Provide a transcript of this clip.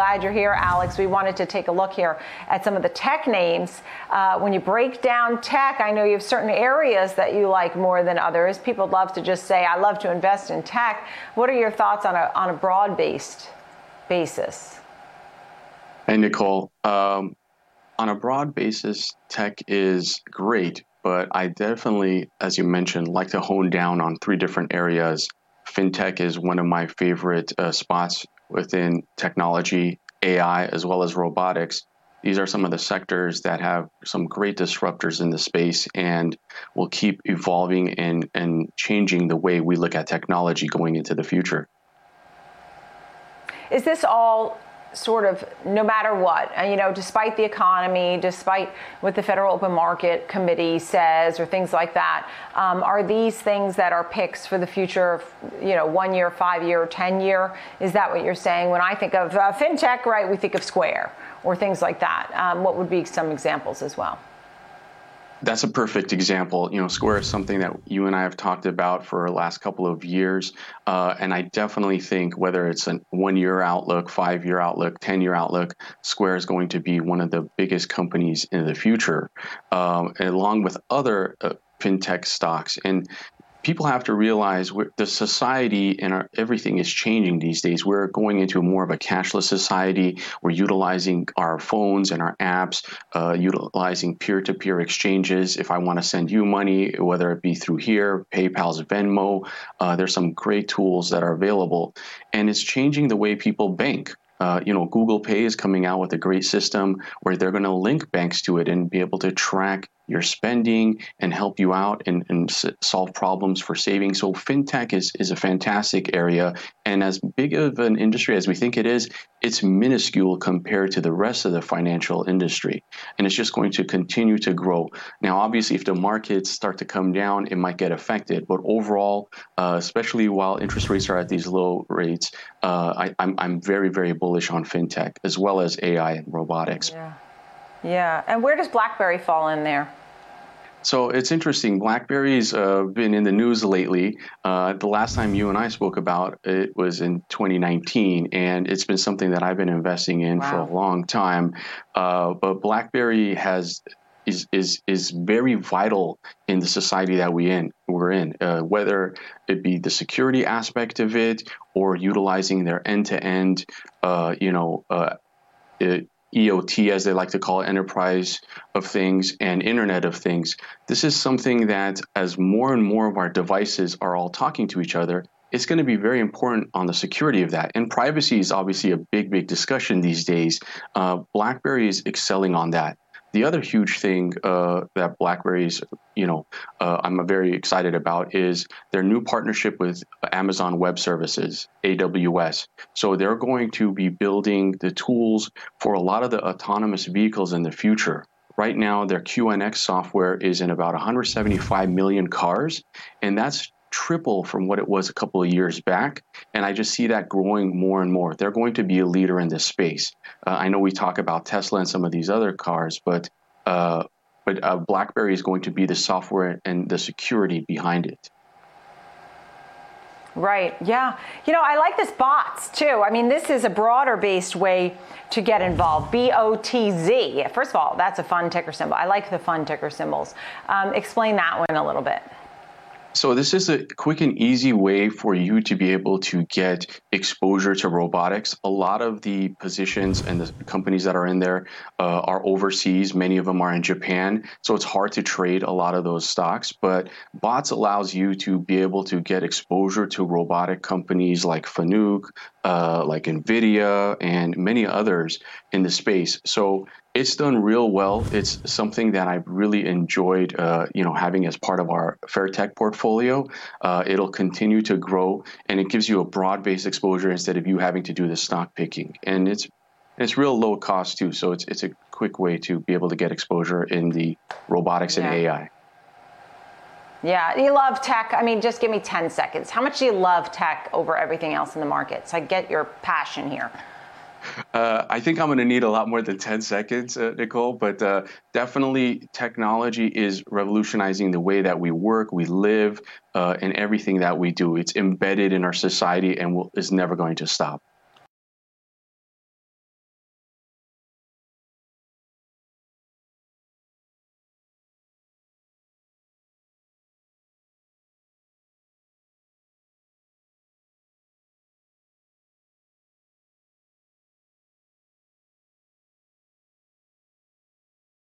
glad you're here, Alex. We wanted to take a look here at some of the tech names. Uh, when you break down tech, I know you have certain areas that you like more than others. People love to just say, I love to invest in tech. What are your thoughts on a, on a broad based basis? Hey, Nicole. Um, on a broad basis, tech is great, but I definitely, as you mentioned, like to hone down on three different areas. FinTech is one of my favorite uh, spots within technology, AI, as well as robotics. These are some of the sectors that have some great disruptors in the space and will keep evolving and, and changing the way we look at technology going into the future. Is this all sort of no matter what, you know, despite the economy, despite what the Federal Open Market Committee says or things like that, um, are these things that are picks for the future, you know, one year, five year, 10 year? Is that what you're saying? When I think of uh, fintech, right, we think of Square or things like that. Um, what would be some examples as well? That's a perfect example. You know, Square is something that you and I have talked about for the last couple of years. Uh, and I definitely think whether it's a one year outlook, five year outlook, 10 year outlook, Square is going to be one of the biggest companies in the future, um, along with other uh, fintech stocks. And people have to realize the society and our, everything is changing these days. We're going into more of a cashless society. We're utilizing our phones and our apps, uh, utilizing peer-to-peer exchanges. If I want to send you money, whether it be through here, PayPal's Venmo, uh, there's some great tools that are available, and it's changing the way people bank. Uh, you know, Google Pay is coming out with a great system where they're going to link banks to it and be able to track your spending and help you out and, and solve problems for saving. So fintech is, is a fantastic area. And as big of an industry as we think it is, it's minuscule compared to the rest of the financial industry. And it's just going to continue to grow. Now, obviously, if the markets start to come down, it might get affected. But overall, uh, especially while interest rates are at these low rates, uh, I, I'm, I'm very, very bullish on fintech as well as AI and robotics. Yeah. Yeah. And where does BlackBerry fall in there? So it's interesting. BlackBerry's uh, been in the news lately. Uh, the last time you and I spoke about it was in 2019, and it's been something that I've been investing in wow. for a long time. Uh, but BlackBerry has is is is very vital in the society that we in we're in. Uh, whether it be the security aspect of it or utilizing their end to end, you know. Uh, it, EOT, as they like to call it, enterprise of things and Internet of Things. This is something that, as more and more of our devices are all talking to each other, it's going to be very important on the security of that. And privacy is obviously a big, big discussion these days. Uh, BlackBerry is excelling on that. The other huge thing uh, that BlackBerry's, you know, uh, I'm very excited about is their new partnership with Amazon Web Services, AWS. So they're going to be building the tools for a lot of the autonomous vehicles in the future. Right now, their QNX software is in about 175 million cars, and that's triple from what it was a couple of years back. And I just see that growing more and more. They're going to be a leader in this space. Uh, I know we talk about Tesla and some of these other cars, but uh, but uh, BlackBerry is going to be the software and the security behind it. Right. Yeah. You know, I like this BOTZ too. I mean, this is a broader based way to get involved. B O T Z. First of all, that's a fun ticker symbol. I like the fun ticker symbols. Um, explain that one a little bit. So this is a quick and easy way for you to be able to get exposure to robotics. A lot of the positions and the companies that are in there uh, are overseas. Many of them are in Japan, so it's hard to trade a lot of those stocks. But BOTZ allows you to be able to get exposure to robotic companies like Fanuc, uh, like Nvidia, and many others in the space. So it's done real well. It's something that I've really enjoyed, uh, you know, having as part of our Fairtech portfolio. Uh, it'll continue to grow, and it gives you a broad-based exposure instead of you having to do the stock picking. And it's it's real low cost too, so it's it's a quick way to be able to get exposure in the robotics yeah. and AI. Yeah, you love tech. I mean, just give me 10 seconds. How much do you love tech over everything else in the markets? I get your passion here. Uh, I think I'm going to need a lot more than 10 seconds, uh, Nicole, but uh, definitely technology is revolutionizing the way that we work, we live, uh, and everything that we do. It's embedded in our society and will, is never going to stop.